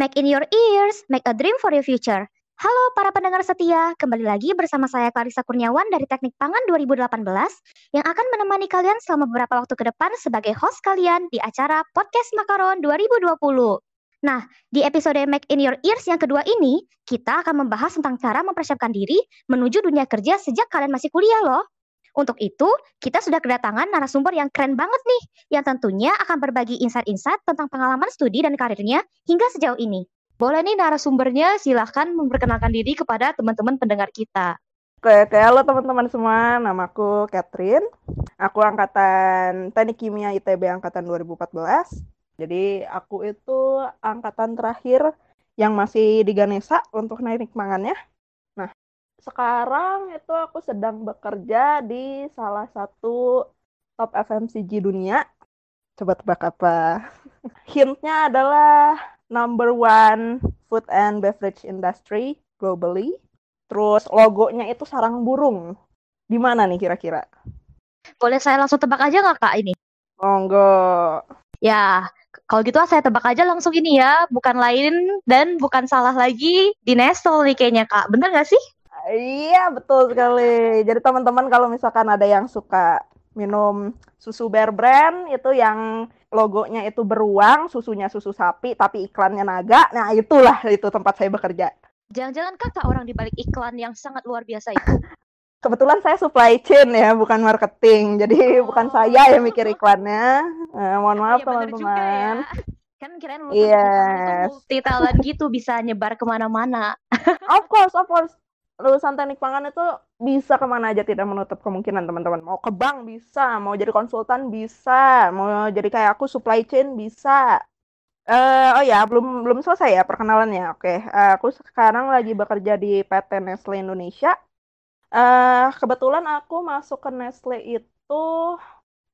Make in your ears, make a dream for your future. Halo para pendengar setia, kembali lagi bersama saya Clarissa Kurniawan dari Teknik Pangan 2018 yang akan menemani kalian selama beberapa waktu ke depan sebagai host kalian di acara Podcast Makaron 2020. Nah, di episode Make in Your Ears yang kedua ini, kita akan membahas tentang cara mempersiapkan diri menuju dunia kerja sejak kalian masih kuliah loh. Untuk itu, kita sudah kedatangan narasumber yang keren banget nih, yang tentunya akan berbagi insight-insight tentang pengalaman studi dan karirnya hingga sejauh ini. Boleh nih narasumbernya silahkan memperkenalkan diri kepada teman-teman pendengar kita. Oke, oke, halo teman-teman semua. Namaku Catherine. Aku angkatan Teknik Kimia ITB angkatan 2014. Jadi aku itu angkatan terakhir yang masih di Ganesha untuk naik mangannya. Sekarang itu aku sedang bekerja di salah satu top FMCG dunia. Coba tebak apa? Hintnya adalah number one food and beverage industry globally. Terus logonya itu sarang burung. Di mana nih kira-kira? Boleh saya langsung tebak aja nggak kak ini? Monggo. Ya, kalau gitu saya tebak aja langsung ini ya, bukan lain dan bukan salah lagi di Nestle nih kayaknya kak. Bener nggak sih? Iya betul sekali. Jadi teman-teman kalau misalkan ada yang suka minum susu Bear Brand itu yang logonya itu beruang, susunya susu sapi, tapi iklannya naga. Nah, itulah itu tempat saya bekerja. Jangan-jangan kakak orang di balik iklan yang sangat luar biasa itu. Kebetulan saya supply chain ya, bukan marketing. Jadi oh. bukan saya yang mikir iklannya. Eh, mohon maaf oh, ya, teman-teman. Ya. Kan kirain lu yes. multi talent gitu bisa nyebar ke mana-mana. of course, of course lulusan teknik pangan itu bisa ke mana aja tidak menutup kemungkinan teman-teman. Mau ke bank bisa mau jadi konsultan bisa mau jadi kayak aku supply chain bisa. Uh, oh ya belum belum selesai ya perkenalannya. Oke uh, aku sekarang lagi bekerja di PT Nestle Indonesia. Uh, kebetulan aku masuk ke Nestle itu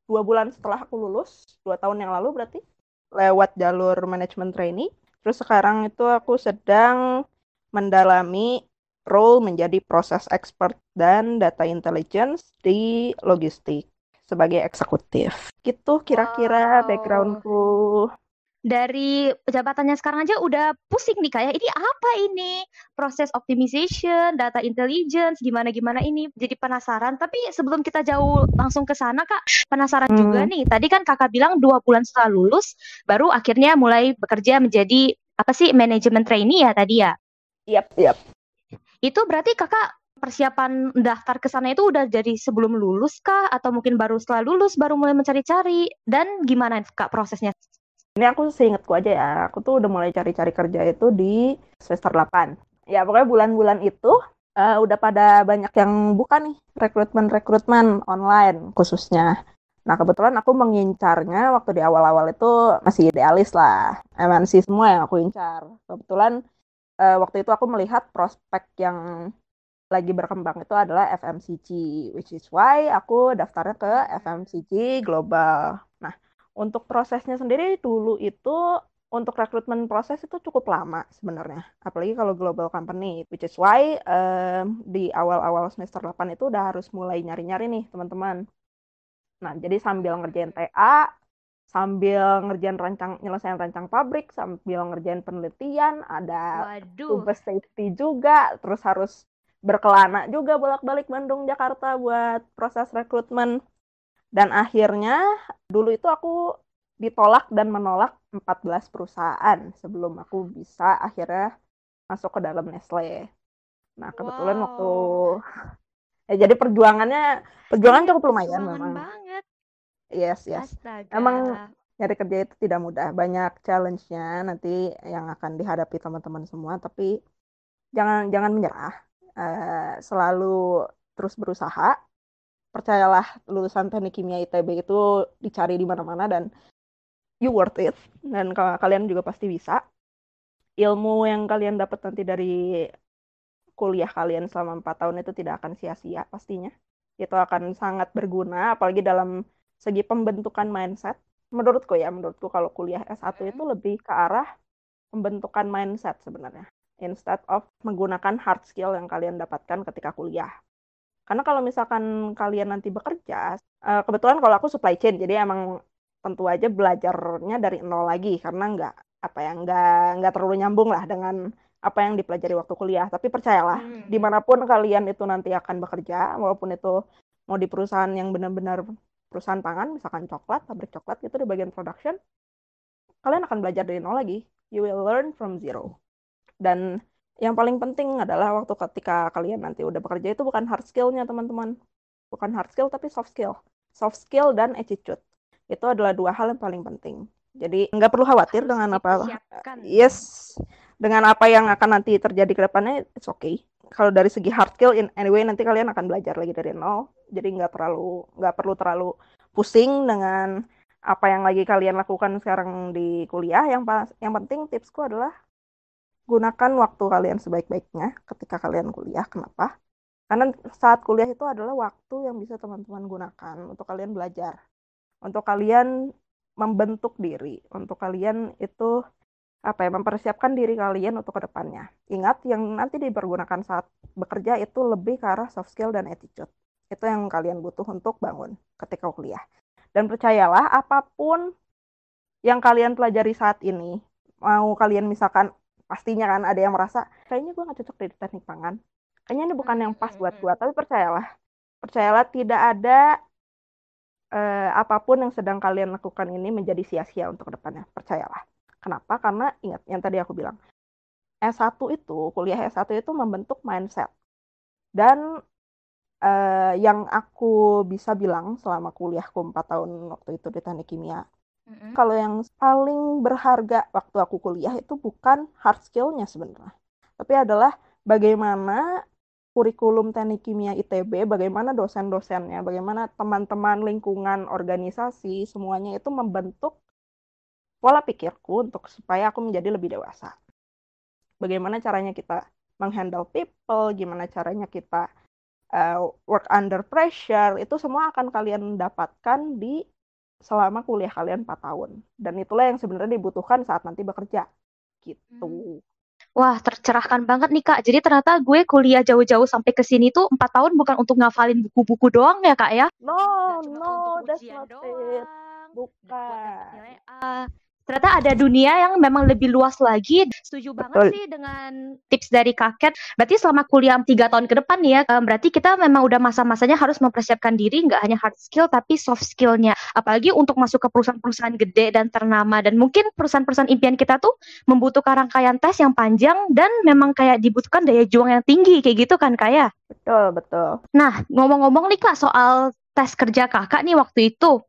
dua bulan setelah aku lulus dua tahun yang lalu berarti lewat jalur manajemen trainee terus sekarang itu aku sedang mendalami role menjadi proses expert dan data intelligence di logistik sebagai eksekutif. Gitu kira-kira wow. backgroundku. Dari jabatannya sekarang aja udah pusing nih kayak ini apa ini proses optimization, data intelligence, gimana gimana ini jadi penasaran. Tapi sebelum kita jauh langsung ke sana kak, penasaran hmm. juga nih. Tadi kan kakak bilang dua bulan setelah lulus, baru akhirnya mulai bekerja menjadi apa sih manajemen trainee ya tadi ya? Yap, yap. Itu berarti kakak persiapan daftar ke sana itu udah jadi sebelum lulus kah atau mungkin baru setelah lulus baru mulai mencari-cari dan gimana kak prosesnya? Ini aku seingatku aja ya, aku tuh udah mulai cari-cari kerja itu di semester 8. Ya pokoknya bulan-bulan itu uh, udah pada banyak yang buka nih rekrutmen-rekrutmen online khususnya. Nah kebetulan aku mengincarnya waktu di awal-awal itu masih idealis lah. MNC semua yang aku incar. Kebetulan uh, waktu itu aku melihat prospek yang lagi berkembang itu adalah FMCG, which is why aku daftarnya ke FMCG Global. Nah, untuk prosesnya sendiri dulu itu untuk rekrutmen proses itu cukup lama sebenarnya. Apalagi kalau global company, which is why um, di awal-awal semester 8 itu udah harus mulai nyari-nyari nih teman-teman. Nah, jadi sambil ngerjain TA, sambil ngerjain rancang nyelesain rancang pabrik sambil ngerjain penelitian ada tugas safety juga terus harus berkelana juga bolak-balik Bandung Jakarta buat proses rekrutmen dan akhirnya dulu itu aku ditolak dan menolak 14 perusahaan sebelum aku bisa akhirnya masuk ke dalam Nestle. Nah, kebetulan wow. waktu ya jadi perjuangannya perjuangan cukup lumayan memang. Banget. Yes, yes. Astaga. Emang nyari kerja itu tidak mudah. Banyak challenge-nya nanti yang akan dihadapi teman-teman semua, tapi jangan jangan menyerah. Uh, selalu terus berusaha. Percayalah lulusan Teknik Kimia ITB itu dicari di mana-mana dan you worth it dan kalian juga pasti bisa. Ilmu yang kalian dapat nanti dari kuliah kalian selama empat tahun itu tidak akan sia-sia pastinya. Itu akan sangat berguna apalagi dalam segi pembentukan mindset, menurutku ya, menurutku kalau kuliah S1 itu lebih ke arah pembentukan mindset sebenarnya. Instead of menggunakan hard skill yang kalian dapatkan ketika kuliah. Karena kalau misalkan kalian nanti bekerja, eh, kebetulan kalau aku supply chain, jadi emang tentu aja belajarnya dari nol lagi karena nggak apa ya nggak nggak terlalu nyambung lah dengan apa yang dipelajari waktu kuliah. Tapi percayalah, hmm. di mana pun kalian itu nanti akan bekerja, walaupun itu mau di perusahaan yang benar-benar perusahaan pangan, misalkan coklat, pabrik coklat gitu di bagian production, kalian akan belajar dari nol lagi. You will learn from zero. Dan yang paling penting adalah waktu ketika kalian nanti udah bekerja itu bukan hard skill-nya teman-teman. Bukan hard skill tapi soft skill. Soft skill dan attitude. Itu adalah dua hal yang paling penting. Jadi nggak perlu khawatir dengan apa. Yes, dengan apa yang akan nanti terjadi ke depannya, it's okay. Kalau dari segi hard skill, in anyway nanti kalian akan belajar lagi dari nol. Jadi nggak terlalu nggak perlu terlalu pusing dengan apa yang lagi kalian lakukan sekarang di kuliah. Yang pas, yang penting tipsku adalah gunakan waktu kalian sebaik-baiknya ketika kalian kuliah. Kenapa? Karena saat kuliah itu adalah waktu yang bisa teman-teman gunakan untuk kalian belajar, untuk kalian membentuk diri, untuk kalian itu apa ya mempersiapkan diri kalian untuk ke depannya. Ingat yang nanti dipergunakan saat bekerja itu lebih ke arah soft skill dan attitude. Itu yang kalian butuh untuk bangun ketika kuliah. Dan percayalah apa pun yang kalian pelajari saat ini, mau kalian misalkan pastinya kan ada yang merasa kayaknya gue gak cocok di teknik pangan. Kayaknya ini bukan yang pas buat gue, tapi percayalah, percayalah tidak ada eh, apa pun yang sedang kalian lakukan ini menjadi sia-sia untuk ke depannya. Percayalah. Kenapa? Karena ingat yang tadi aku bilang. S1 itu, kuliah S1 itu membentuk mindset. Dan eh, yang aku bisa bilang selama kuliahku 4 tahun waktu itu di teknik kimia, mm-hmm. kalau yang paling berharga waktu aku kuliah itu bukan hard skill-nya sebenarnya. Tapi adalah bagaimana kurikulum teknik kimia ITB, bagaimana dosen-dosennya, bagaimana teman-teman lingkungan organisasi, semuanya itu membentuk pola pikirku untuk supaya aku menjadi lebih dewasa. Bagaimana caranya kita menghandle people, gimana caranya kita uh, work under pressure, itu semua akan kalian dapatkan di selama kuliah kalian 4 tahun. Dan itulah yang sebenarnya dibutuhkan saat nanti bekerja. Gitu. Hmm. Wah, tercerahkan banget nih Kak. Jadi ternyata gue kuliah jauh-jauh sampai ke sini tuh empat tahun bukan untuk ngafalin buku-buku doang ya Kak ya? No, no, that's not it. Bukan ternyata ada dunia yang memang lebih luas lagi. Setuju Betul. banget sih dengan tips dari kakek. Berarti selama kuliah tiga tahun ke depan nih ya, berarti kita memang udah masa-masanya harus mempersiapkan diri nggak hanya hard skill tapi soft skillnya. Apalagi untuk masuk ke perusahaan-perusahaan gede dan ternama dan mungkin perusahaan-perusahaan impian kita tuh membutuhkan rangkaian tes yang panjang dan memang kayak dibutuhkan daya juang yang tinggi kayak gitu kan kayak. Ya? Betul betul. Nah ngomong-ngomong nih kak soal tes kerja kakak nih waktu itu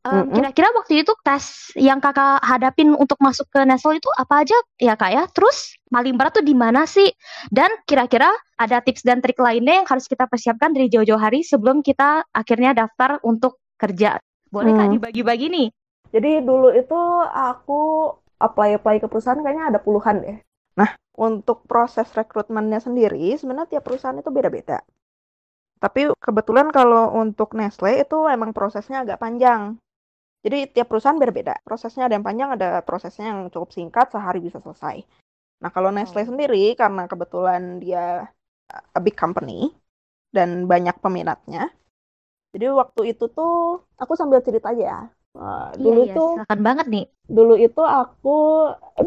Um, kira-kira waktu itu tes yang kakak hadapin untuk masuk ke Nestle itu apa aja ya kak ya? Terus paling berat tuh di mana sih? Dan kira-kira ada tips dan trik lainnya yang harus kita persiapkan dari jauh-jauh hari sebelum kita akhirnya daftar untuk kerja. Boleh hmm. kak dibagi-bagi nih? Jadi dulu itu aku apply-apply ke perusahaan kayaknya ada puluhan deh. Nah, untuk proses rekrutmennya sendiri sebenarnya tiap perusahaan itu beda-beda. Tapi kebetulan kalau untuk Nestle itu emang prosesnya agak panjang. Jadi tiap perusahaan berbeda. Prosesnya ada yang panjang, ada prosesnya yang cukup singkat, sehari bisa selesai. Nah kalau Nestle oh. sendiri, karena kebetulan dia a big company dan banyak peminatnya, jadi waktu itu tuh aku sambil cerita aja ya. Uh, dulu iya, tuh silakan banget nih. Dulu itu aku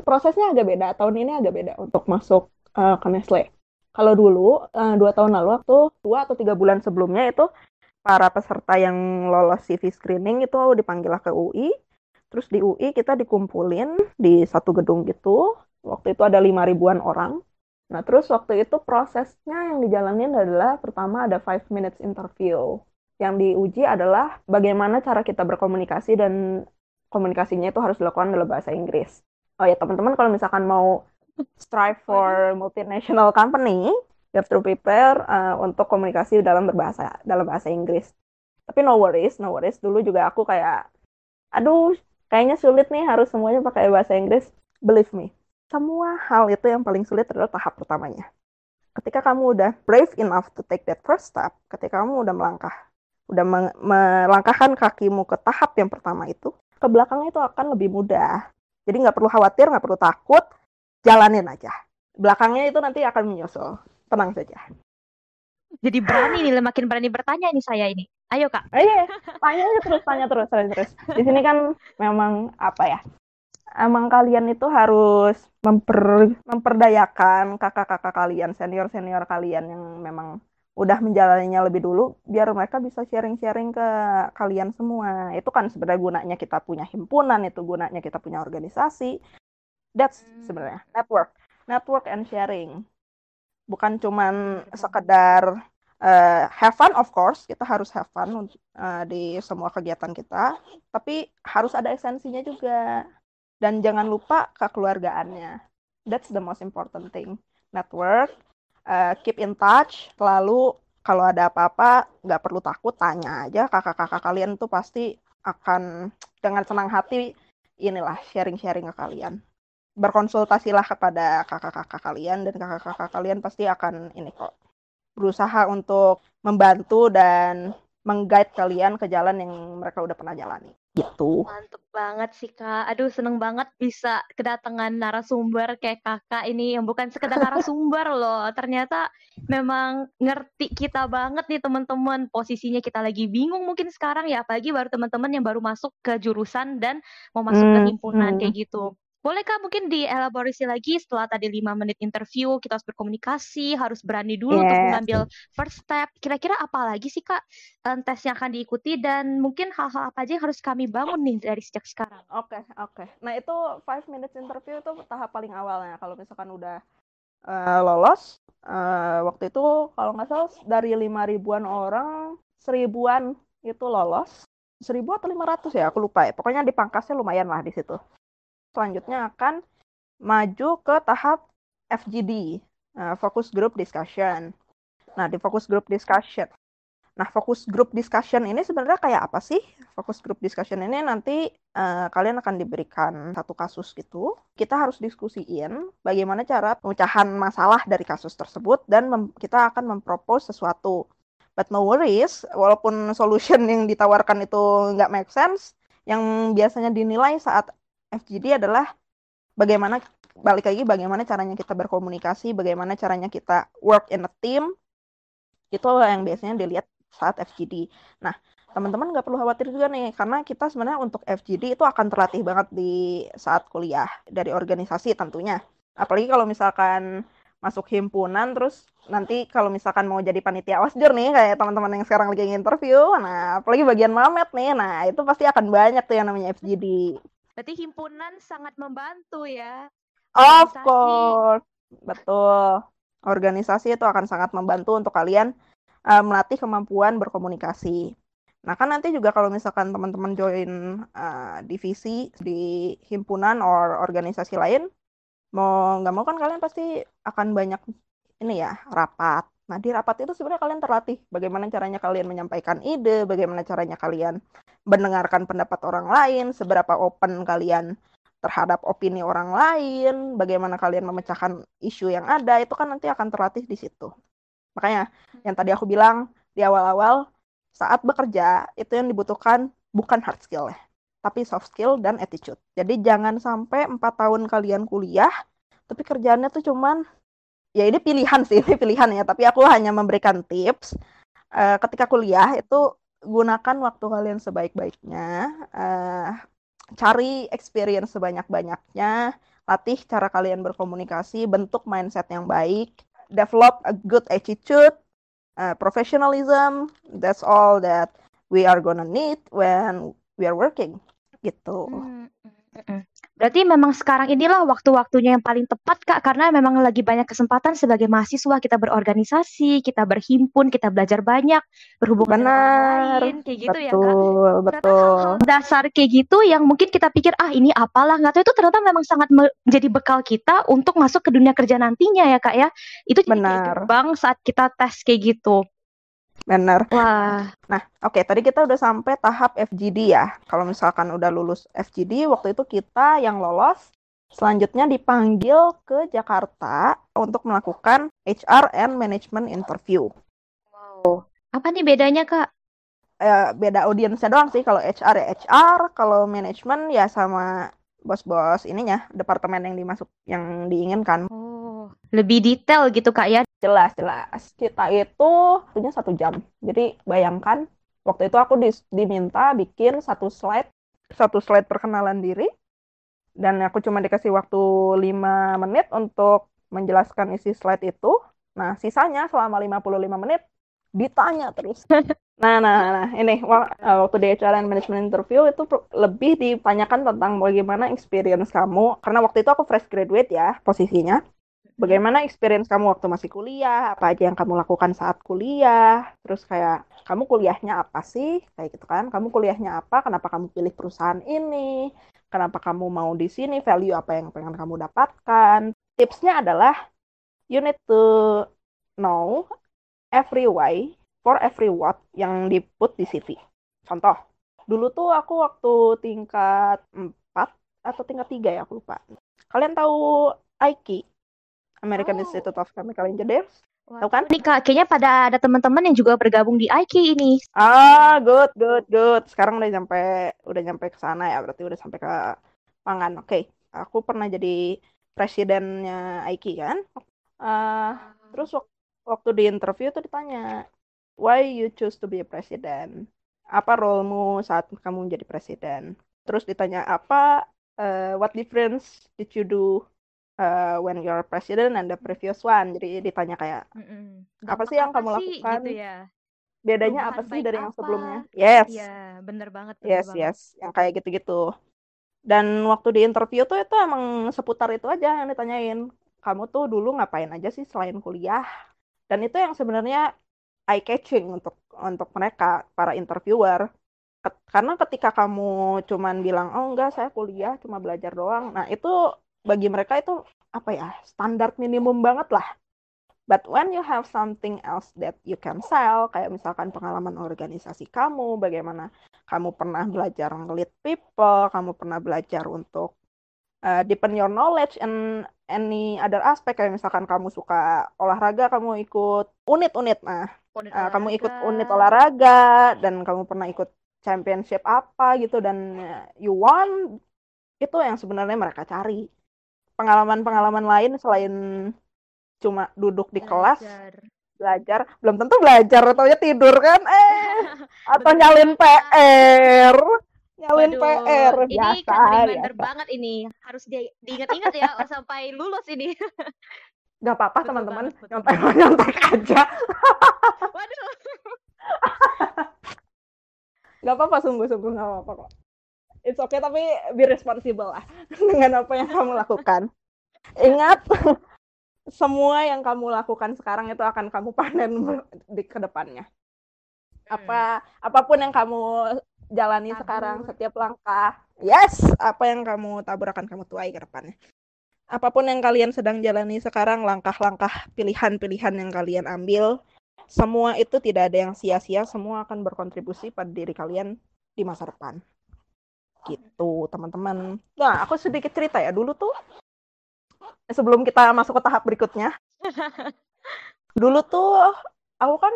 prosesnya agak beda. Tahun ini agak beda untuk masuk uh, ke Nestle. Kalau dulu uh, dua tahun lalu waktu dua atau tiga bulan sebelumnya itu para peserta yang lolos CV screening itu dipanggil ke UI. Terus di UI kita dikumpulin di satu gedung gitu. Waktu itu ada lima ribuan orang. Nah, terus waktu itu prosesnya yang dijalanin adalah pertama ada five minutes interview. Yang diuji adalah bagaimana cara kita berkomunikasi dan komunikasinya itu harus dilakukan dalam bahasa Inggris. Oh ya, teman-teman kalau misalkan mau strive for multinational company, you have to prepare uh, untuk komunikasi dalam berbahasa dalam bahasa Inggris. Tapi no worries, no worries. Dulu juga aku kayak, aduh, kayaknya sulit nih harus semuanya pakai bahasa Inggris. Believe me, semua hal itu yang paling sulit adalah tahap pertamanya. Ketika kamu udah brave enough to take that first step, ketika kamu udah melangkah, udah melangkahkan kakimu ke tahap yang pertama itu, ke belakangnya itu akan lebih mudah. Jadi nggak perlu khawatir, nggak perlu takut, jalanin aja. Belakangnya itu nanti akan menyusul tenang saja. Jadi berani nih, makin berani bertanya ini saya ini. Ayo kak. Oh, iya, tanya terus, tanya terus, tanya terus. Di sini kan memang apa ya? emang kalian itu harus memper memperdayakan kakak-kakak kalian, senior-senior kalian yang memang udah menjalaninya lebih dulu biar mereka bisa sharing-sharing ke kalian semua. Itu kan sebenarnya gunanya kita punya himpunan, itu gunanya kita punya organisasi. That's hmm. sebenarnya network, network and sharing. Bukan cuman sekedar uh, have fun of course, kita harus have fun uh, di semua kegiatan kita, tapi harus ada esensinya juga. Dan jangan lupa kekeluargaannya. That's the most important thing. Network, uh, keep in touch selalu kalau ada apa-apa nggak perlu takut tanya aja kakak-kakak kalian tuh pasti akan dengan senang hati inilah sharing-sharing ke kalian berkonsultasilah kepada kakak-kakak kalian dan kakak-kakak kalian pasti akan ini kok berusaha untuk membantu dan mengguide kalian ke jalan yang mereka udah pernah jalani. Gitu. Mantep banget sih kak. Aduh seneng banget bisa kedatangan narasumber kayak kakak ini yang bukan sekedar narasumber loh. Ternyata memang ngerti kita banget nih teman-teman. Posisinya kita lagi bingung mungkin sekarang ya. Apalagi baru teman-teman yang baru masuk ke jurusan dan mau masuk hmm, ke himpunan hmm. kayak gitu. Boleh Kak mungkin dielaborasi lagi setelah tadi lima menit interview, kita harus berkomunikasi, harus berani dulu yeah. untuk mengambil first step. Kira-kira apa lagi sih Kak um, tes yang akan diikuti dan mungkin hal-hal apa aja yang harus kami bangun nih dari sejak sekarang? Oke, okay, oke. Okay. Nah itu five minutes interview itu tahap paling awalnya. Kalau misalkan udah uh, lolos, uh, waktu itu kalau nggak salah dari lima ribuan orang, seribuan itu lolos. Seribu atau lima ratus ya, aku lupa ya. Pokoknya di pangkasnya lumayan lah di situ selanjutnya akan maju ke tahap FGD, uh, Focus Group Discussion. Nah, di Focus Group Discussion. Nah, Focus Group Discussion ini sebenarnya kayak apa sih? Focus Group Discussion ini nanti uh, kalian akan diberikan satu kasus gitu. Kita harus diskusiin bagaimana cara pemecahan masalah dari kasus tersebut dan kita akan mempropose sesuatu. But no worries, walaupun solution yang ditawarkan itu nggak make sense, yang biasanya dinilai saat FGD adalah bagaimana balik lagi bagaimana caranya kita berkomunikasi, bagaimana caranya kita work in a team. Itu yang biasanya dilihat saat FGD. Nah, teman-teman nggak perlu khawatir juga nih, karena kita sebenarnya untuk FGD itu akan terlatih banget di saat kuliah dari organisasi tentunya. Apalagi kalau misalkan masuk himpunan terus nanti kalau misalkan mau jadi panitia wasjur nih kayak teman-teman yang sekarang lagi interview nah apalagi bagian mamet nih nah itu pasti akan banyak tuh yang namanya FGD Berarti himpunan sangat membantu ya. Of course. Betul. Organisasi itu akan sangat membantu untuk kalian uh, melatih kemampuan berkomunikasi. Nah, kan nanti juga kalau misalkan teman-teman join uh, divisi di himpunan or organisasi lain, mau nggak mau kan kalian pasti akan banyak ini ya, rapat. Nah, di rapat itu sebenarnya kalian terlatih bagaimana caranya kalian menyampaikan ide, bagaimana caranya kalian mendengarkan pendapat orang lain, seberapa open kalian terhadap opini orang lain, bagaimana kalian memecahkan isu yang ada, itu kan nanti akan terlatih di situ. Makanya yang tadi aku bilang di awal-awal, saat bekerja itu yang dibutuhkan bukan hard skill ya, tapi soft skill dan attitude. Jadi jangan sampai empat tahun kalian kuliah, tapi kerjaannya tuh cuman ya ini pilihan sih ini pilihan ya. Tapi aku hanya memberikan tips. Uh, ketika kuliah itu gunakan waktu kalian sebaik-baiknya. Uh, cari experience sebanyak-banyaknya. Latih cara kalian berkomunikasi bentuk mindset yang baik. Develop a good attitude uh, professionalism. That's all that we are gonna need when we are working. Gitu. Mm Berarti memang sekarang inilah waktu-waktunya yang paling tepat Kak karena memang lagi banyak kesempatan sebagai mahasiswa kita berorganisasi, kita berhimpun, kita belajar banyak, berhubungan Benar. lain kayak gitu betul, ya Kak. Betul, betul. dasar kayak gitu yang mungkin kita pikir ah ini apalah nggak tahu itu ternyata memang sangat menjadi bekal kita untuk masuk ke dunia kerja nantinya ya Kak ya. Itu jadi Benar. gerbang saat kita tes kayak gitu. Benar. Wah. Nah, oke, okay, tadi kita udah sampai tahap FGD ya. Kalau misalkan udah lulus FGD, waktu itu kita yang lolos selanjutnya dipanggil ke Jakarta untuk melakukan HR and management interview. Wow. Apa nih bedanya, Kak? Eh, beda audiensnya doang sih. Kalau HR ya HR, kalau manajemen ya sama bos-bos ininya, departemen yang dimasuk yang diinginkan. Oh, lebih detail gitu, Kak ya? Jelas, jelas. Kita itu punya satu jam. Jadi bayangkan, waktu itu aku di, diminta bikin satu slide, satu slide perkenalan diri, dan aku cuma dikasih waktu 5 menit untuk menjelaskan isi slide itu. Nah, sisanya selama 55 menit ditanya terus. Nah, nah, nah, ini eh, waktu di HR and management interview itu lebih ditanyakan tentang bagaimana experience kamu, karena waktu itu aku fresh graduate ya posisinya. Bagaimana experience kamu waktu masih kuliah, apa aja yang kamu lakukan saat kuliah, terus kayak kamu kuliahnya apa sih, kayak gitu kan, kamu kuliahnya apa, kenapa kamu pilih perusahaan ini, kenapa kamu mau di sini, value apa yang pengen kamu dapatkan. Tipsnya adalah you need to know every why for every what yang diput di CV. Contoh, dulu tuh aku waktu tingkat 4 atau tingkat 3 ya, aku lupa. Kalian tahu IKI? American oh. Institute of Chemical Engineers. Tahu kan? Ini kak, kayaknya pada ada teman-teman yang juga bergabung di IK ini. Ah, good, good, good. Sekarang udah nyampe, udah nyampe ke sana ya, berarti udah sampai ke Pangan. Oke, okay. aku pernah jadi presidennya IK kan. Uh, terus waktu di interview tuh ditanya, why you choose to be a president? Apa rolemu saat kamu menjadi presiden? Terus ditanya apa, uh, what difference did you do uh, when you're president and the previous one. Jadi ditanya kayak mm -mm. apa sih yang apa kamu sih, lakukan? Gitu ya. Bedanya Perubahan apa sih dari apa? yang sebelumnya? Yes. Iya, bener banget. Bener yes, banget. yes. Yang kayak gitu-gitu. Dan waktu di interview tuh itu emang seputar itu aja yang ditanyain. Kamu tuh dulu ngapain aja sih selain kuliah? Dan itu yang sebenarnya eye catching untuk untuk mereka para interviewer. Karena ketika kamu cuman bilang, oh enggak saya kuliah cuma belajar doang. Nah itu bagi mereka itu apa ya standar minimum banget lah. But when you have something else that you can sell kayak misalkan pengalaman organisasi kamu bagaimana kamu pernah belajar lead people kamu pernah belajar untuk uh, deepen your knowledge and any other aspect kayak misalkan kamu suka olahraga kamu ikut unit-unit. Nah unit uh, kamu ikut unit olahraga dan kamu pernah ikut championship apa gitu dan uh, you won itu yang sebenarnya mereka cari pengalaman-pengalaman lain selain cuma duduk di kelas belajar. belum tentu belajar atau ya tidur kan? Eh atau nyalin PR nyalin Waduh, PR ini biasa kan biasa. banget ini. Harus di, diingat-ingat ya sampai lulus ini. Nggak apa-apa teman-teman. nyontek nyontek aja. Waduh. Nggak apa-apa sungguh-sungguh nggak apa-apa kok it's okay tapi be responsible lah dengan apa yang kamu lakukan. Ingat semua yang kamu lakukan sekarang itu akan kamu panen di ke depannya. Apa apa pun yang kamu jalani Tabur. sekarang setiap langkah, yes, apa yang kamu tabur akan kamu tuai ke depannya. Apa pun yang kalian sedang jalani sekarang, langkah-langkah pilihan-pilihan yang kalian ambil, semua itu tidak ada yang sia-sia, semua akan berkontribusi pada diri kalian di masa depan gitu teman-teman. Nah aku sedikit cerita ya. Dulu tuh sebelum kita masuk ke tahap berikutnya dulu tuh aku kan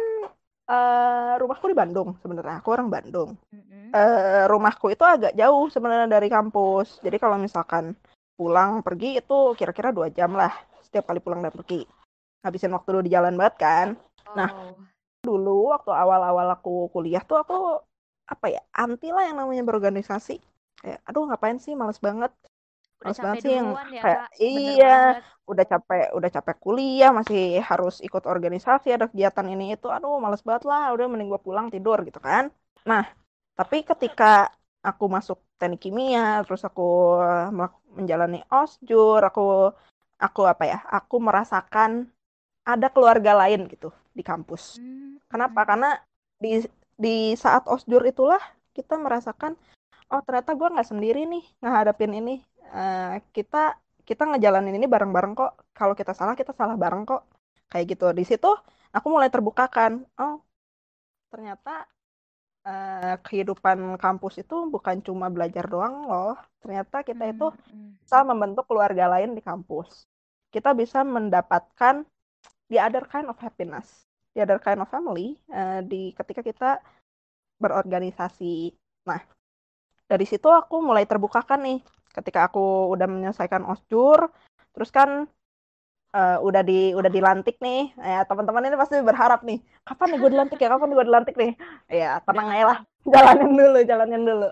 uh, rumahku di Bandung sebenarnya. Aku orang Bandung. Mm-hmm. uh, rumahku itu agak jauh sebenarnya dari kampus. Jadi kalau misalkan pulang pergi itu kira-kira dua jam lah setiap kali pulang dan pergi. Habisin waktu dulu di jalan banget kan? Nah, oh. nah dulu waktu awal-awal aku kuliah tuh aku apa ya anti lah yang namanya berorganisasi kayak aduh ngapain sih males banget males banget sih yang ya, kayak Kak. iya udah capek udah capek kuliah masih harus ikut organisasi ada kegiatan ini itu aduh males banget lah udah mending gua pulang tidur gitu kan nah tapi ketika aku masuk teknik kimia terus aku menjalani osjur aku aku apa ya aku merasakan ada keluarga lain gitu di kampus hmm. kenapa hmm. karena di di saat osjur itulah kita merasakan oh ternyata gue nggak sendiri nih ngehadapin ini. Uh, kita kita ngejalanin ini bareng-bareng kok. Kalau kita salah kita salah bareng kok. Kayak gitu. Di situ aku mulai terbukakan oh ternyata uh, kehidupan kampus itu bukan cuma belajar doang loh. Ternyata kita itu hmm, hmm. bisa membentuk keluarga lain di kampus. Kita bisa mendapatkan the other kind of happiness the other kind of family uh, di ketika kita berorganisasi. Nah dari situ aku mulai terbukakan nih ketika aku udah menyelesaikan osjur terus kan uh, udah di udah dilantik nih. Ya teman-teman ini pasti berharap nih kapan nih gue dilantik ya? Kapan nih gue dilantik nih? Ya tenang aja lah jalanin dulu jalanin dulu.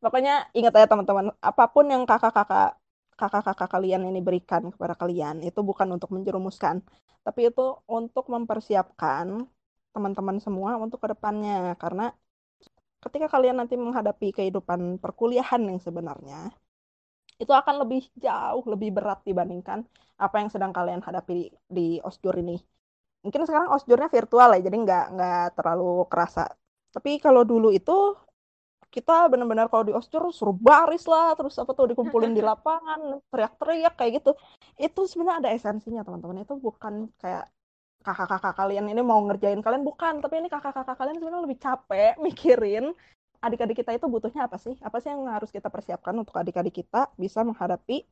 Pokoknya ingat aja teman-teman apa pun yang kakak-kakak kakak-kakak kalian ini berikan kepada kalian itu bukan untuk menjerumuskan, tapi itu untuk mempersiapkan teman-teman semua untuk ke depannya karena ketika kalian nanti menghadapi kehidupan perkuliahan yang sebenarnya itu akan lebih jauh lebih berat dibandingkan apa yang sedang kalian hadapi di, di osjur ini. Mungkin sekarang osjurnya virtual ya, jadi nggak nggak terlalu kerasa. Tapi kalau dulu itu kita benar-benar kalau di osjur suruh baris lah terus apa tuh dikumpulin di lapangan teriak-teriak kayak gitu itu sebenarnya ada esensinya teman-teman itu bukan kayak kakak-kakak kalian ini mau ngerjain kalian bukan. Tapi ini kakak-kakak kalian sebenarnya lebih capek mikirin adik-adik kita itu butuhnya apa sih? Apa sih yang harus kita persiapkan untuk adik-adik kita bisa menghadapi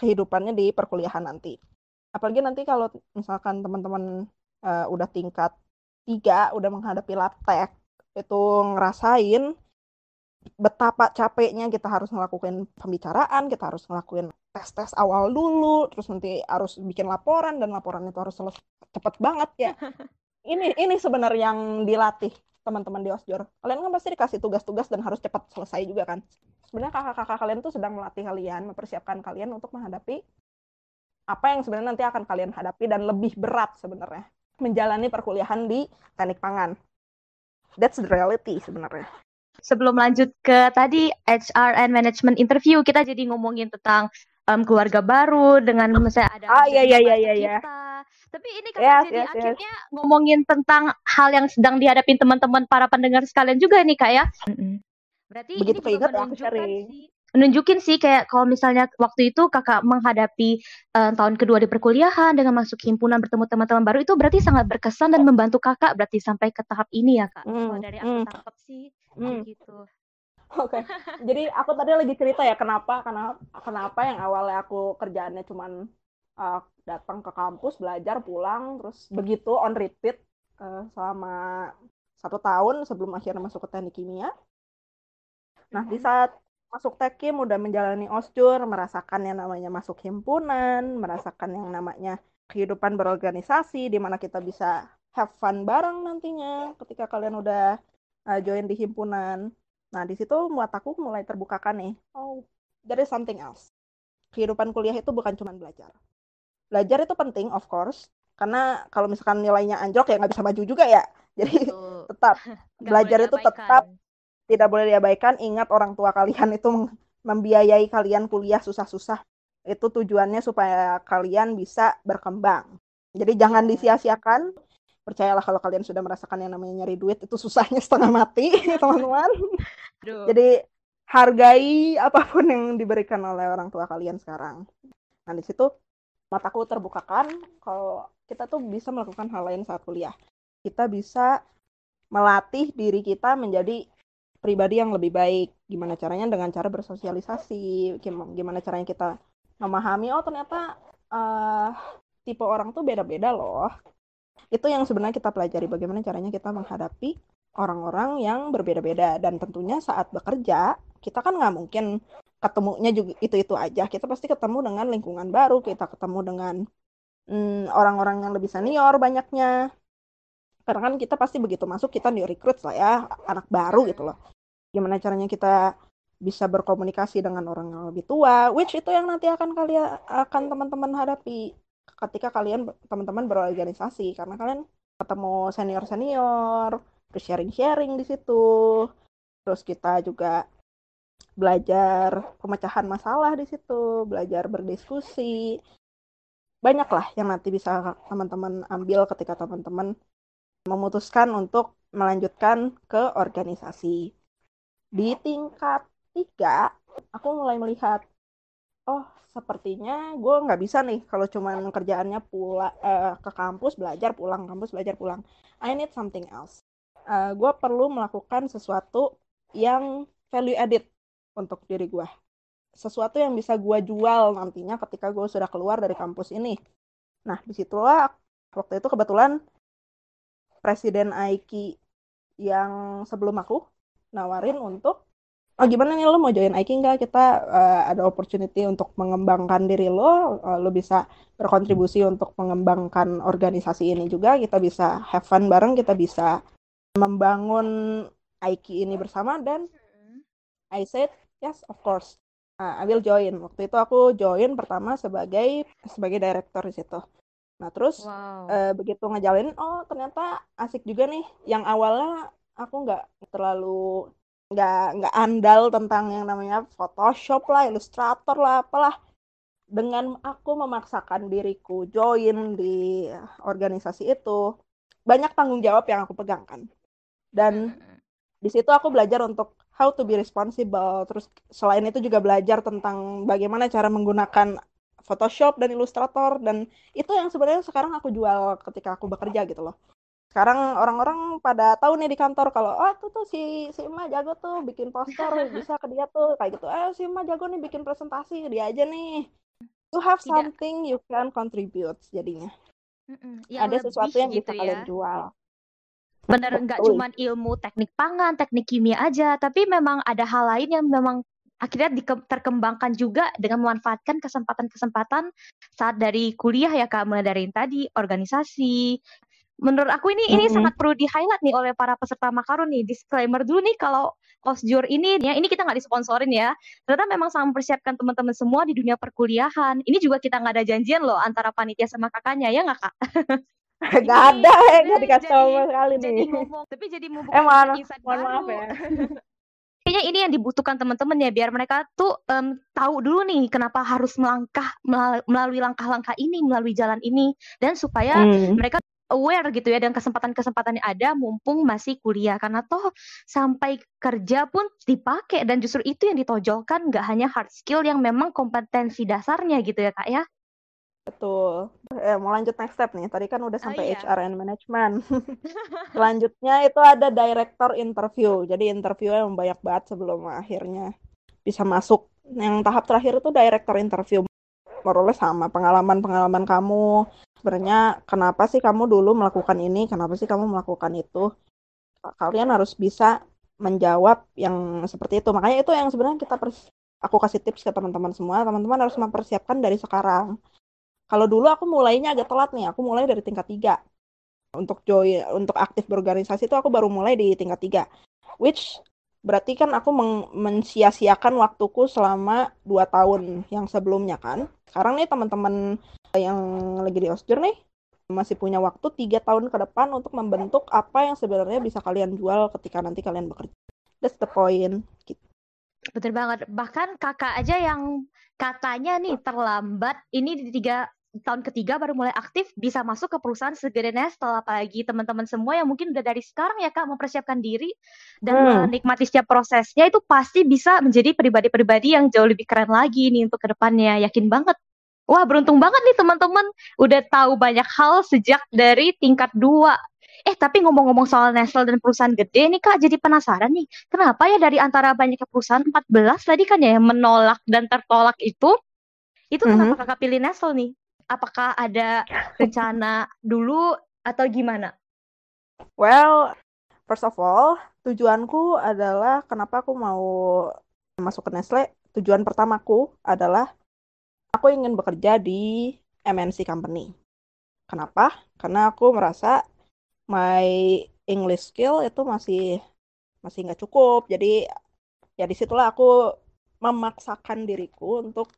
kehidupannya di perkuliahan nanti? Apalagi nanti kalau misalkan teman-teman uh, udah tingkat tiga udah menghadapi laptek itu ngerasain betapa capeknya kita harus ngelakuin pembicaraan, kita harus ngelakuin tes-tes awal dulu, terus nanti harus bikin laporan dan laporan itu harus selesai cepet banget ya. Ini ini sebenarnya yang dilatih teman-teman di Osjor. Kalian kan pasti dikasih tugas-tugas dan harus cepat selesai juga kan. Sebenarnya kakak-kakak kalian tuh sedang melatih kalian, mempersiapkan kalian untuk menghadapi apa yang sebenarnya nanti akan kalian hadapi dan lebih berat sebenarnya menjalani perkuliahan di teknik pangan. That's the reality sebenarnya sebelum lanjut ke tadi HR and management interview, kita jadi ngomongin tentang um, keluarga baru dengan misalnya ada ah, iya, iya, iya, iya, iya. Tapi ini kan yes, jadi yes, akhirnya yes. ngomongin tentang hal yang sedang dihadapi teman-teman para pendengar sekalian juga nih kak ya. Berarti Begitu ini juga menunjukkan sih nunjukin sih kayak kalau misalnya waktu itu kakak menghadapi uh, tahun kedua di perkuliahan dengan masuk himpunan bertemu teman-teman baru itu berarti sangat berkesan dan membantu kakak berarti sampai ke tahap ini ya kak. Mm, kalau dari aku mm. tangkap sih mm. gitu. Oke, okay. jadi aku tadi lagi cerita ya kenapa kenapa kenapa yang awalnya aku kerjaannya cuman uh, datang ke kampus belajar pulang terus begitu on repeat uh, selama satu tahun sebelum akhirnya masuk ke teknik kimia. Nah di saat masuk tekim udah menjalani osjur merasakan yang namanya masuk himpunan merasakan yang namanya kehidupan berorganisasi di mana kita bisa have fun bareng nantinya ketika kalian udah uh, join di himpunan nah di situ buat aku mulai terbukakan nih oh there is something else kehidupan kuliah itu bukan cuma belajar belajar itu penting of course karena kalau misalkan nilainya anjlok ya nggak bisa maju juga ya jadi tetap belajar itu tetap tidak boleh diabaikan. Ingat orang tua kalian itu membiayai kalian kuliah susah-susah. Itu tujuannya supaya kalian bisa berkembang. Jadi jangan iya. disia-siakan. Percayalah kalau kalian sudah merasakan yang namanya nyari duit itu susahnya setengah mati, teman-teman. Jadi hargai apa pun yang diberikan oleh orang tua kalian sekarang. Nah, di situ mataku terbukakan kalau kita tuh bisa melakukan hal lain saat kuliah. Kita bisa melatih diri kita menjadi pribadi yang lebih baik. Gimana caranya dengan cara bersosialisasi, gimana caranya kita memahami oh ternyata uh, tipe orang tuh beda-beda loh. Itu yang sebenarnya kita pelajari bagaimana caranya kita menghadapi orang-orang yang berbeda-beda dan tentunya saat bekerja kita kan nggak mungkin ketemunya juga itu-itu aja. Kita pasti ketemu dengan lingkungan baru, kita ketemu dengan hmm, orang-orang yang lebih senior banyaknya. Karena kan kita pasti begitu masuk kita new recruit lah ya, anak baru gitu loh gimana caranya kita bisa berkomunikasi dengan orang yang lebih tua, which itu yang nanti akan kalian akan teman-teman hadapi ketika kalian teman-teman berorganisasi karena kalian ketemu senior-senior, terus sharing-sharing di situ. Terus kita juga belajar pemecahan masalah di situ, belajar berdiskusi. Banyaklah yang nanti bisa teman-teman ambil ketika teman-teman memutuskan untuk melanjutkan ke organisasi di tingkat tiga aku mulai melihat oh sepertinya gue nggak bisa nih kalau cuma kerjaannya pulang eh, ke kampus belajar pulang kampus belajar pulang. I need something else. Uh, eh, gue perlu melakukan sesuatu yang value added untuk diri gue sesuatu yang bisa gue jual nantinya ketika gue sudah keluar dari kampus ini. Nah di situlah waktu itu kebetulan presiden Aiki yang sebelum aku nawarin untuk oh gimana nih lo mau join Aiki nggak kita uh, ada opportunity untuk mengembangkan diri lo uh, lo bisa berkontribusi untuk mengembangkan organisasi ini juga kita bisa have fun bareng kita bisa membangun Aiki ini bersama dan I said yes of course Nah, I will join. Waktu itu aku join pertama sebagai sebagai director di situ. Nah, terus Wow. eh, begitu ngejalanin, oh ternyata asik juga nih. Yang awalnya aku nggak terlalu nggak nggak andal tentang yang namanya Photoshop lah, Illustrator lah, apalah. Dengan aku memaksakan diriku join di organisasi itu, banyak tanggung jawab yang aku pegang kan. Dan Mm-mm. di situ aku belajar untuk how to be responsible. Terus selain itu juga belajar tentang bagaimana cara menggunakan Photoshop dan Illustrator dan itu yang sebenarnya sekarang aku jual ketika aku bekerja gitu loh. Sekarang orang-orang pada tahu nih di kantor kalau oh tuh tuh si si Ima jago tuh bikin poster bisa ke dia tuh kayak gitu. Eh si Ima jago nih bikin presentasi dia aja nih. You have Tidak. something you can contribute jadinya. Mm-mm. Yang Ada sesuatu yang bisa gitu kalian ya. jual. Bener nggak cuman ilmu teknik pangan, teknik kimia aja, tapi memang ada hal lain yang memang akhirnya terkembangkan juga dengan memanfaatkan kesempatan-kesempatan saat dari kuliah ya Kak, mulai dari tadi organisasi. Menurut aku ini ini Mm-mm. sangat perlu di-highlight nih oleh para peserta Makaron nih. Disclaimer dulu nih kalau Osjur ini ya ini kita nggak disponsorin ya. Ternyata memang sangat mempersiapkan teman-teman semua di dunia perkuliahan. Ini juga kita nggak ada janjian loh antara panitia sama kakaknya ya nggak Kak? Gak ada ya, gak dikasih tahu jadi sama sekali jadi nih. ngomong tapi jadi mau Eh mohon, mohon maaf ya. Kayaknya ini yang dibutuhkan teman-teman ya biar mereka tuh em, tahu dulu nih kenapa harus melangkah melal- melalui langkah-langkah ini, melalui jalan ini dan supaya Hmm. mereka aware gitu ya dengan kesempatan-kesempatan yang ada mumpung masih kuliah karena toh sampai kerja pun dipakai dan justru itu yang ditojolkan nggak hanya hard skill yang memang kompetensi dasarnya gitu ya kak ya. Betul. Eh, mau lanjut next step nih. Tadi kan udah Oh sampai iya. HR and management. Selanjutnya itu ada director interview. Jadi interviewnya yang banyak banget sebelum akhirnya bisa masuk. Yang tahap terakhir itu director interview. Moralnya sama pengalaman-pengalaman kamu. Sebenarnya kenapa sih kamu dulu melakukan ini? Kenapa sih kamu melakukan itu? Kalian harus bisa menjawab yang seperti itu. Makanya itu yang sebenarnya kita pers- aku kasih tips ke teman-teman semua. Teman-teman harus mempersiapkan dari sekarang. Kalau dulu aku mulainya agak telat nih, aku mulai dari tingkat 3. Untuk join, untuk aktif berorganisasi itu aku baru mulai di tingkat 3. Which berarti kan aku mensia-siakan waktuku selama 2 tahun yang sebelumnya kan. Sekarang nih teman-teman yang lagi di Osjur nih masih punya waktu 3 tahun ke depan untuk membentuk apa yang sebenarnya bisa kalian jual ketika nanti kalian bekerja. That's the point. Gitu. Betul banget. Bahkan kakak aja yang katanya nih terlambat, ini di tiga tahun ketiga baru mulai aktif bisa masuk ke perusahaan segede Nestle. Apalagi teman-teman semua yang mungkin udah dari sekarang ya kak mempersiapkan diri dan Hmm. menikmati setiap prosesnya itu pasti bisa menjadi pribadi-pribadi yang jauh lebih keren lagi nih untuk ke depannya. Yakin banget. Wah beruntung banget nih teman-teman. Udah tahu banyak hal sejak dari tingkat dua. Eh tapi ngomong-ngomong soal Nestle dan perusahaan gede nih kak jadi penasaran nih. Kenapa ya dari antara banyaknya perusahaan 14 tadi kan ya yang menolak dan tertolak itu? Itu kenapa Mhm. kakak pilih Nestle nih apakah ada rencana dulu atau gimana? Well, first of all, tujuanku adalah kenapa aku mau masuk ke Nestle. Tujuan pertamaku adalah aku ingin bekerja di MNC company. Kenapa? Karena aku merasa my English skill itu masih masih nggak cukup. Jadi ya di situlah aku memaksakan diriku untuk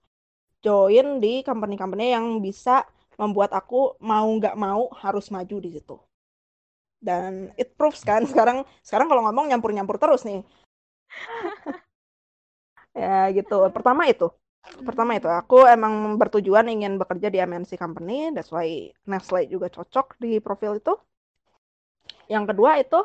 join di company-company yang bisa membuat aku mau nggak mau harus maju di situ. Dan it proves kan sekarang sekarang kalau ngomong nyampur-nyampur terus nih. ya gitu. Pertama itu. Pertama itu aku emang bertujuan ingin bekerja di MNC company, that's why Nestle juga cocok di profil itu. Yang kedua itu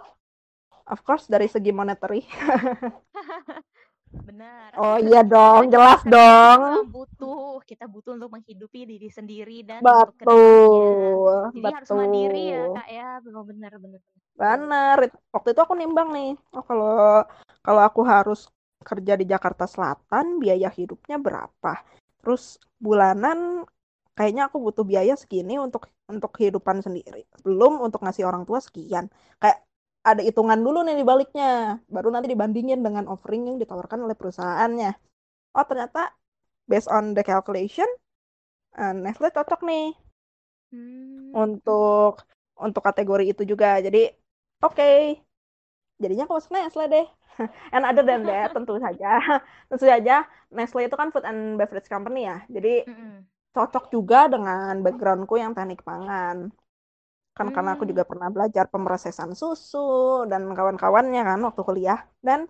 of course dari segi monetary. Benar. Oh iya dong, jelas Kita dong. memang butuh, kita butuh untuk menghidupi diri sendiri dan. Betul, Jadi harus mandiri ya betul. kak ya, benar benar. Bener. Waktu itu aku nimbang nih, oh kalau kalau aku harus kerja di Jakarta Selatan, biaya hidupnya berapa? Terus bulanan kayaknya aku butuh biaya segini untuk untuk kehidupan sendiri. Belum untuk ngasih orang tua sekian. Kayak ada hitungan dulu nih di baliknya. Baru nanti dibandingin dengan offering yang ditawarkan oleh perusahaannya. Oh, ternyata based on the calculation, eh, Nestle cocok nih Hmm. untuk untuk kategori itu juga. Jadi oke, jadinya aku masuk Nestle deh and other than that tentu saja tentu saja Nestle itu kan food and beverage company ya jadi mm -hmm. cocok juga dengan backgroundku yang teknik pangan kan hmm. karena aku juga hmm. pernah belajar pemrosesan susu dan kawan-kawannya kan waktu kuliah dan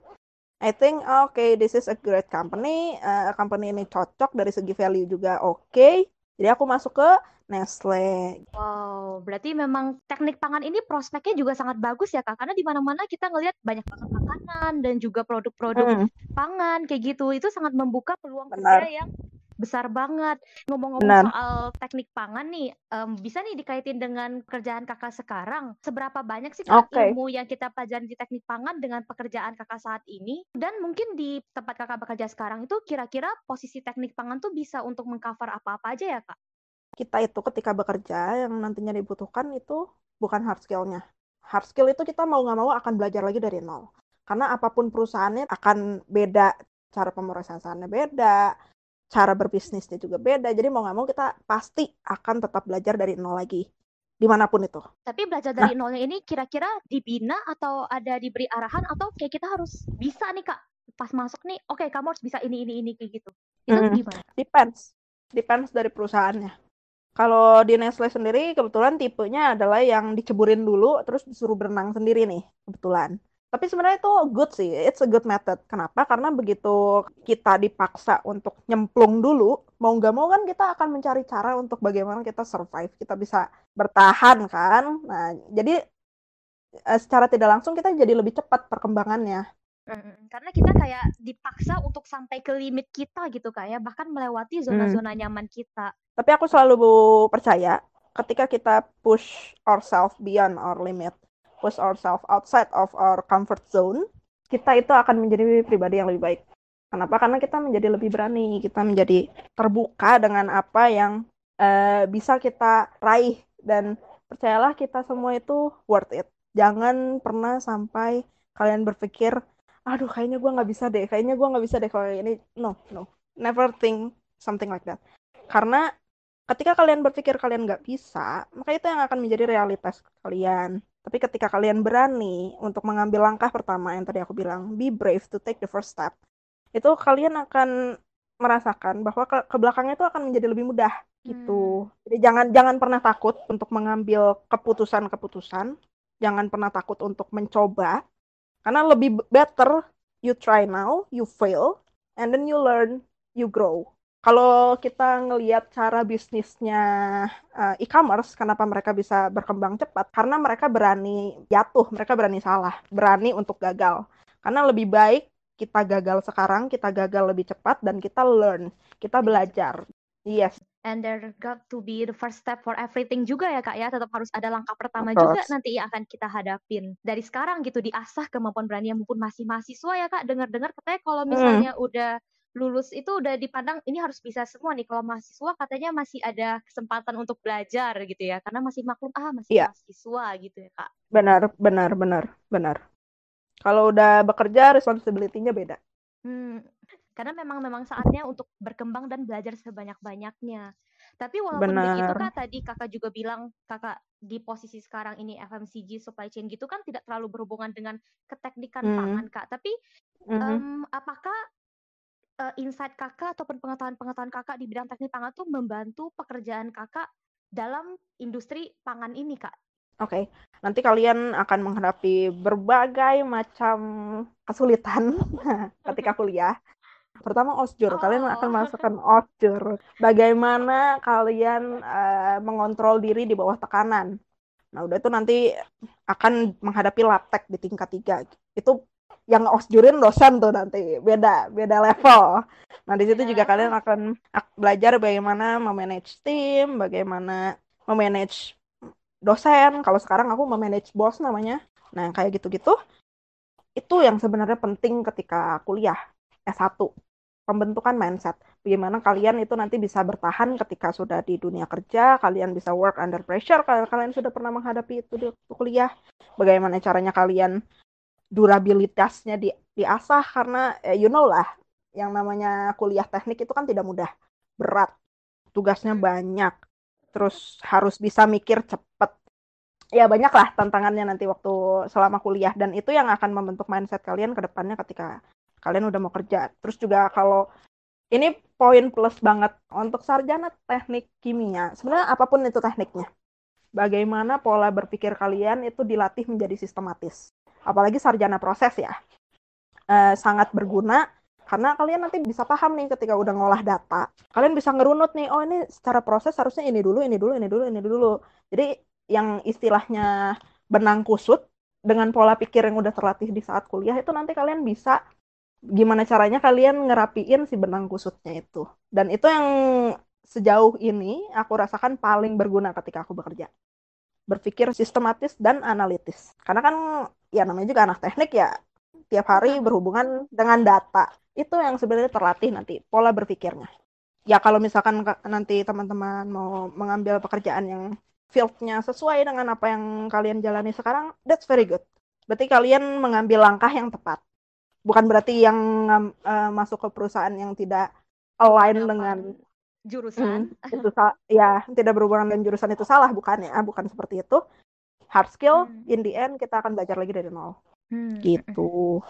I think oke okay, this is a great company uh, company ini cocok dari segi value juga oke okay. jadi aku masuk ke Nestle. Wow, berarti memang teknik pangan ini prospeknya juga sangat bagus ya kak, karena di mana-mana kita ngelihat banyak banget makanan dan juga produk-produk hmm. pangan kayak gitu, itu sangat membuka peluang kerja yang besar banget. Ngomong-ngomong soal teknik pangan nih, um, bisa nih dikaitin dengan kerjaan kakak sekarang. Seberapa banyak sih okay. ilmu yang kita pelajari di teknik pangan dengan pekerjaan kakak saat ini? Dan mungkin di tempat kakak bekerja sekarang itu kira-kira posisi teknik pangan tuh bisa untuk mengcover apa-apa aja ya kak? Kita itu ketika bekerja yang nantinya dibutuhkan itu bukan hard skill-nya. Hard skill itu kita mau nggak mau akan belajar lagi dari nol. Karena apa pun perusahaannya akan beda cara pemrosesannya beda, cara berbisnisnya juga beda. Jadi mau nggak mau kita pasti akan tetap belajar dari nol lagi di mana pun itu. Tapi belajar dari nah, nolnya ini kira-kira dibina atau ada diberi arahan atau kayak kita harus bisa nih kak pas masuk nih, oke okay, kamu harus bisa ini ini ini kayak gitu. Itu hmm, gimana? Depends, depends dari perusahaannya. Kalau di Nestle sendiri kebetulan tipenya adalah yang diceburin dulu terus disuruh berenang sendiri nih kebetulan. Tapi sebenarnya itu good sih, it's a good method. Kenapa? Karena begitu kita dipaksa untuk nyemplung dulu, mau nggak mau kan kita akan mencari cara untuk bagaimana kita survive, kita bisa bertahan kan. Nah, jadi eh, secara tidak langsung kita jadi lebih cepat perkembangannya. Karena kita kayak dipaksa untuk sampai ke limit kita gitu kayak ya, bahkan melewati zona-zona hmm. nyaman kita. Tapi aku selalu percaya ketika kita push ourselves beyond our limit, push ourselves outside of our comfort zone, kita itu akan menjadi pribadi yang lebih baik. Kenapa? Karena kita menjadi lebih berani, kita menjadi terbuka dengan apa yang uh, bisa kita raih dan percayalah kita semua itu worth it. Jangan pernah sampai kalian berpikir, aduh kayaknya gue nggak bisa deh, kayaknya gue nggak bisa deh kalau ini. No, no, never think something like that. Karena ketika kalian berpikir kalian nggak bisa, maka itu yang akan menjadi realitas kalian. Tapi ketika kalian berani untuk mengambil langkah pertama yang tadi aku bilang, be brave to take the first step, itu kalian akan merasakan bahwa ke, ke belakangnya itu akan menjadi lebih mudah gitu. Hmm. Jadi jangan jangan pernah takut untuk mengambil keputusan-keputusan, jangan pernah takut untuk mencoba karena lebih better you try now, you fail, and then you learn, you grow kalau kita ngelihat cara bisnisnya uh, e-commerce, kenapa mereka bisa berkembang cepat? Karena mereka berani jatuh, mereka berani salah, berani untuk gagal. Karena lebih baik kita gagal sekarang, kita gagal lebih cepat, dan kita learn, kita belajar. Yes. And there got to be the first step for everything juga ya kak ya, tetap harus ada langkah pertama juga nanti yang akan kita hadapin. Dari sekarang gitu diasah kemampuan berani yang mumpun masih mahasiswa ya kak, dengar-dengar katanya kalau hmm. misalnya hmm. udah lulus itu udah dipandang ini harus bisa semua nih. Kalau mahasiswa katanya masih ada kesempatan untuk belajar gitu ya, karena masih maklum ah masih yeah. mahasiswa gitu ya kak. Benar, benar, benar, benar. Kalau udah bekerja responsibility-nya beda. Hmm, karena memang memang saatnya untuk berkembang dan belajar sebanyak-banyaknya. Tapi walaupun Benar. begitu kak tadi kakak juga bilang kakak di posisi sekarang ini FMCG supply chain gitu kan tidak terlalu berhubungan dengan keteknikan hmm. pangan kak. Tapi mm -hmm. um, apakah uh, insight Kakak ataupun pengetahuan-pengetahuan Kakak di bidang teknik pangan tuh membantu pekerjaan Kakak dalam industri pangan ini, Kak? Oke, okay. nanti kalian akan menghadapi berbagai macam kesulitan ketika kuliah. Pertama osjur, oh. kalian akan masukkan osjur. Bagaimana kalian uh, mengontrol diri di bawah tekanan. Nah, udah itu nanti akan menghadapi laptek di tingkat tiga. Itu yang osjurin dosen tuh nanti beda beda level. Nah di situ juga kalian akan belajar bagaimana memanage tim, bagaimana memanage dosen. Kalau sekarang aku memanage bos namanya. Nah kayak gitu-gitu itu yang sebenarnya penting ketika kuliah S1 pembentukan mindset. Bagaimana kalian itu nanti bisa bertahan ketika sudah di dunia kerja, kalian bisa work under pressure kalau kalian sudah pernah menghadapi itu di kuliah. Bagaimana caranya kalian durabilitasnya di diasah karena eh, you know lah yang namanya kuliah teknik itu kan tidak mudah berat tugasnya hmm. banyak terus harus bisa mikir cepet ya banyak lah tantangannya nanti waktu selama kuliah dan itu yang akan membentuk mindset kalian ke depannya ketika kalian udah mau kerja. Terus juga kalau ini poin plus banget untuk sarjana teknik kimia. Sebenarnya apa pun itu tekniknya. Bagaimana pola berpikir kalian itu dilatih menjadi sistematis. Apalagi sarjana proses ya. Eh, sangat berguna karena kalian nanti bisa paham nih ketika udah ngolah data. Kalian bisa ngerunut nih, oh ini secara proses harusnya ini dulu, ini dulu, ini dulu, ini dulu. Jadi yang istilahnya benang kusut dengan pola pikir yang udah terlatih di saat kuliah itu nanti kalian bisa gimana caranya kalian ngerapiin si benang kusutnya itu. Dan itu yang sejauh ini aku rasakan paling berguna ketika aku bekerja. Berpikir sistematis dan analitis. Karena kan ya namanya juga anak teknik ya tiap hari berhubungan dengan data itu yang sebenarnya terlatih nanti pola berpikirnya. Ya kalau misalkan nanti teman-teman mau mengambil pekerjaan yang fieldnya sesuai dengan apa yang kalian jalani sekarang, that's very good. Berarti kalian mengambil langkah yang tepat. Bukan berarti yang uh, masuk ke perusahaan yang tidak align dengan jurusan. Hmm, itu ya tidak berhubungan dengan jurusan itu salah bukan ya, bukan seperti itu. Hard skill hmm. in the end kita akan belajar lagi dari nol. Hmm. Gitu.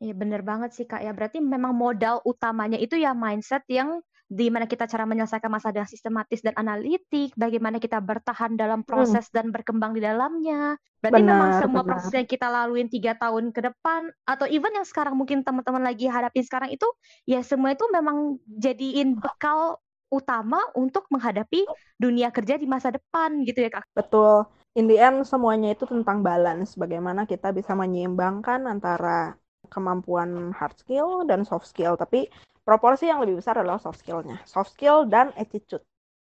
Iya bener banget sih Kak ya. Berarti memang modal utamanya itu ya mindset yang di mana kita cara menyelesaikan masalah dengan sistematis dan analitik, bagaimana kita bertahan dalam hmm. proses hmm. dan berkembang di dalamnya. Berarti benar, memang semua benar. proses yang kita laluin tiga tahun ke depan, atau even yang sekarang mungkin teman-teman lagi hadapin sekarang itu, ya semua itu memang jadiin bekal utama untuk menghadapi dunia kerja di masa depan gitu ya Kak. Betul. In the end semuanya itu tentang balance, bagaimana kita bisa menyeimbangkan antara kemampuan hard skill dan soft skill, tapi proporsi yang lebih besar adalah soft skillnya. Soft skill dan attitude.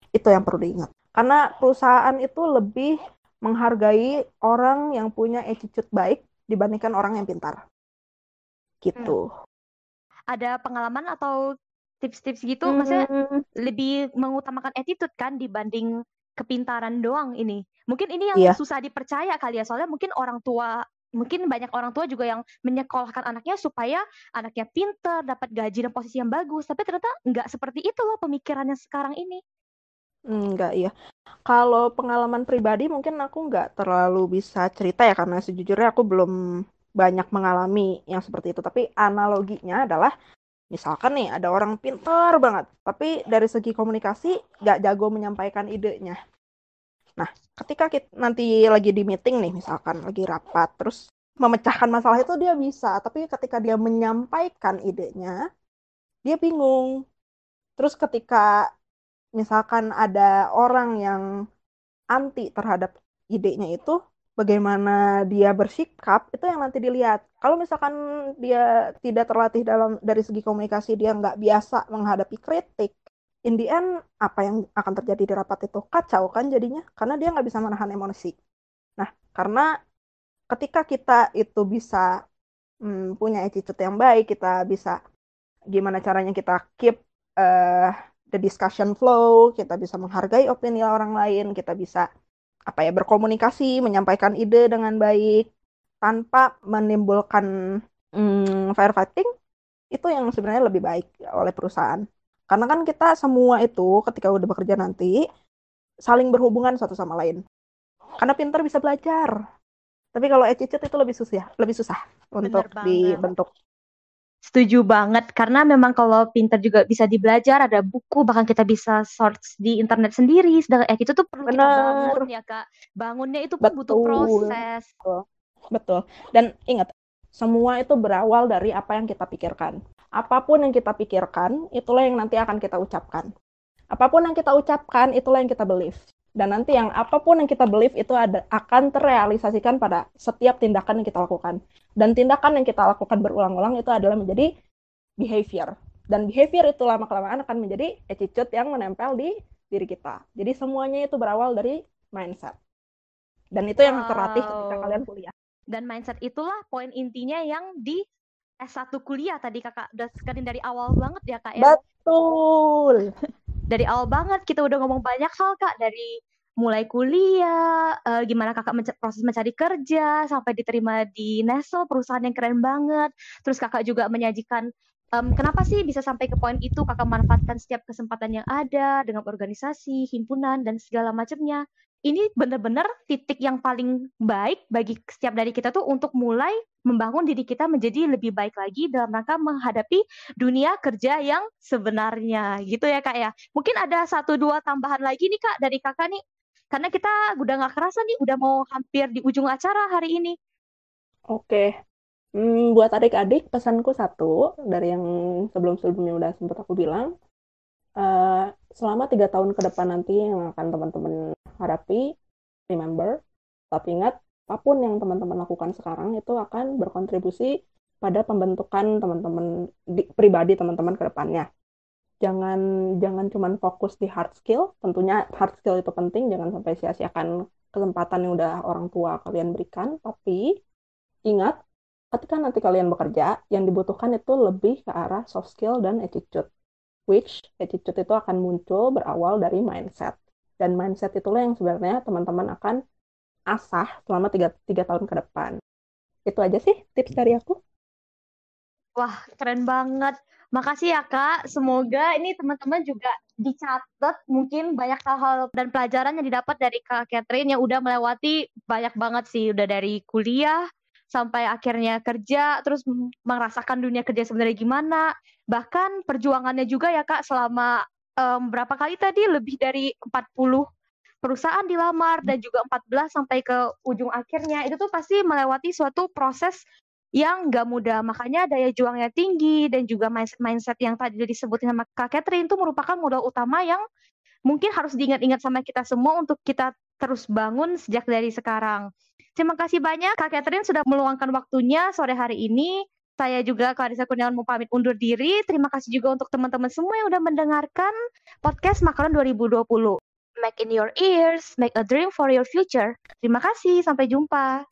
Itu yang perlu diingat. Karena perusahaan itu lebih menghargai orang yang punya attitude baik dibandingkan orang yang pintar. Gitu. Hmm. Ada pengalaman atau tips-tips gitu, hmm. maksudnya lebih mengutamakan attitude kan dibanding kepintaran doang ini. Mungkin ini yang yeah. susah dipercaya kali ya, soalnya mungkin orang tua mungkin banyak orang tua juga yang menyekolahkan anaknya supaya anaknya pinter, dapat gaji dan posisi yang bagus. Tapi ternyata nggak seperti itu loh pemikirannya sekarang ini. Enggak, iya. Kalau pengalaman pribadi mungkin aku nggak terlalu bisa cerita ya karena sejujurnya aku belum banyak mengalami yang seperti itu. Tapi analoginya adalah misalkan nih ada orang pinter banget, tapi dari segi komunikasi nggak jago menyampaikan idenya. Nah, ketika kita nanti lagi di meeting nih, misalkan lagi rapat, terus memecahkan masalah itu dia bisa, tapi ketika dia menyampaikan idenya, dia bingung. Terus ketika misalkan ada orang yang anti terhadap idenya itu, bagaimana dia bersikap itu yang nanti dilihat. Kalau misalkan dia tidak terlatih dalam dari segi komunikasi, dia nggak biasa menghadapi kritik, in the end apa yang akan terjadi di rapat itu kacau kan jadinya karena dia nggak bisa menahan emosi. Nah karena ketika kita itu bisa hmm, punya attitude yang baik, kita bisa gimana caranya kita keep uh, the discussion flow, kita bisa menghargai opini orang lain, kita bisa apa ya berkomunikasi, menyampaikan ide dengan baik tanpa menimbulkan hmm, firefighting itu yang sebenarnya lebih baik oleh perusahaan. Karena kan kita semua itu ketika udah bekerja nanti saling berhubungan satu sama lain. Karena pinter bisa belajar. Tapi kalau attitude itu lebih susah, lebih susah untuk dibentuk. Setuju banget karena memang kalau pinter juga bisa dibelajar, ada buku bahkan kita bisa search di internet sendiri. Sedangkan attitude tuh perlu Bener. kita bangun ya kak. Bangunnya itu pun Betul. butuh proses. Betul. Betul. Dan ingat, semua itu berawal dari apa yang kita pikirkan apa pun yang kita pikirkan, itulah yang nanti akan kita ucapkan. Apa pun yang kita ucapkan, itulah yang kita believe. Dan nanti yang apa pun yang kita believe itu ada, akan terrealisasikan pada setiap tindakan yang kita lakukan. Dan tindakan yang kita lakukan berulang-ulang itu adalah menjadi behavior. Dan behavior itu lama-kelamaan akan menjadi attitude yang menempel di diri kita. Jadi semuanya itu berawal dari mindset. Dan itu yang terlatih ketika kalian kuliah. Dan mindset itulah poin intinya yang di S1 kuliah tadi kakak udah sekalian dari awal banget ya kak ya betul dari awal banget kita udah ngomong banyak hal kak. Dari mulai kuliah uh, gimana kakak menc proses mencari kerja sampai diterima di Nestle perusahaan yang keren banget. Terus kakak juga menyajikan um, kenapa sih bisa sampai ke poin itu? Kakak manfaatkan setiap kesempatan yang ada dengan organisasi himpunan dan segala macamnya ini benar-benar titik yang paling baik bagi setiap dari kita tuh untuk mulai membangun diri kita menjadi lebih baik lagi dalam rangka menghadapi dunia kerja yang sebenarnya gitu ya kak ya. Mungkin ada satu dua tambahan lagi nih kak dari kakak nih. Karena kita udah nggak kerasa nih, udah mau hampir di ujung acara hari ini. Oke, hmm, buat adik-adik pesanku satu dari yang sebelum-sebelumnya udah sempat aku bilang, uh, selama tiga tahun ke depan nanti yang akan teman-teman hadapi, remember, tapi ingat, apa pun yang teman-teman lakukan sekarang itu akan berkontribusi pada pembentukan teman-teman pribadi teman-teman ke depannya. Jangan jangan cuma fokus di hard skill, tentunya hard skill itu penting, jangan sampai sia-siakan kesempatan yang udah orang tua kalian berikan, tapi ingat ketika nanti kalian bekerja, yang dibutuhkan itu lebih ke arah soft skill dan attitude which attitude itu akan muncul berawal dari mindset. Dan mindset itulah yang sebenarnya teman-teman akan asah selama tiga, tiga tahun ke depan. Itu aja sih tips dari aku. Wah, keren banget. Makasih ya, Kak. Semoga ini teman-teman juga dicatat mungkin banyak hal-hal dan pelajaran yang didapat dari Kak Catherine yang udah melewati banyak banget sih. Udah dari kuliah, sampai akhirnya kerja terus merasakan dunia kerja sebenarnya gimana bahkan perjuangannya juga ya kak selama um, berapa kali tadi lebih dari 40 perusahaan dilamar dan juga 14 sampai ke ujung akhirnya itu tuh pasti melewati suatu proses yang gak mudah makanya daya juangnya tinggi dan juga mindset mindset yang tadi disebutin sama Kak Catherine itu merupakan modal utama yang mungkin harus diingat-ingat sama kita semua untuk kita terus bangun sejak dari sekarang. Terima kasih banyak Kak Catherine sudah meluangkan waktunya sore hari ini. Saya juga Clarissa Kurniawan mau pamit undur diri. Terima kasih juga untuk teman-teman semua yang sudah mendengarkan podcast Makanan 2020. Make in your ears, make a dream for your future. Terima kasih, sampai jumpa.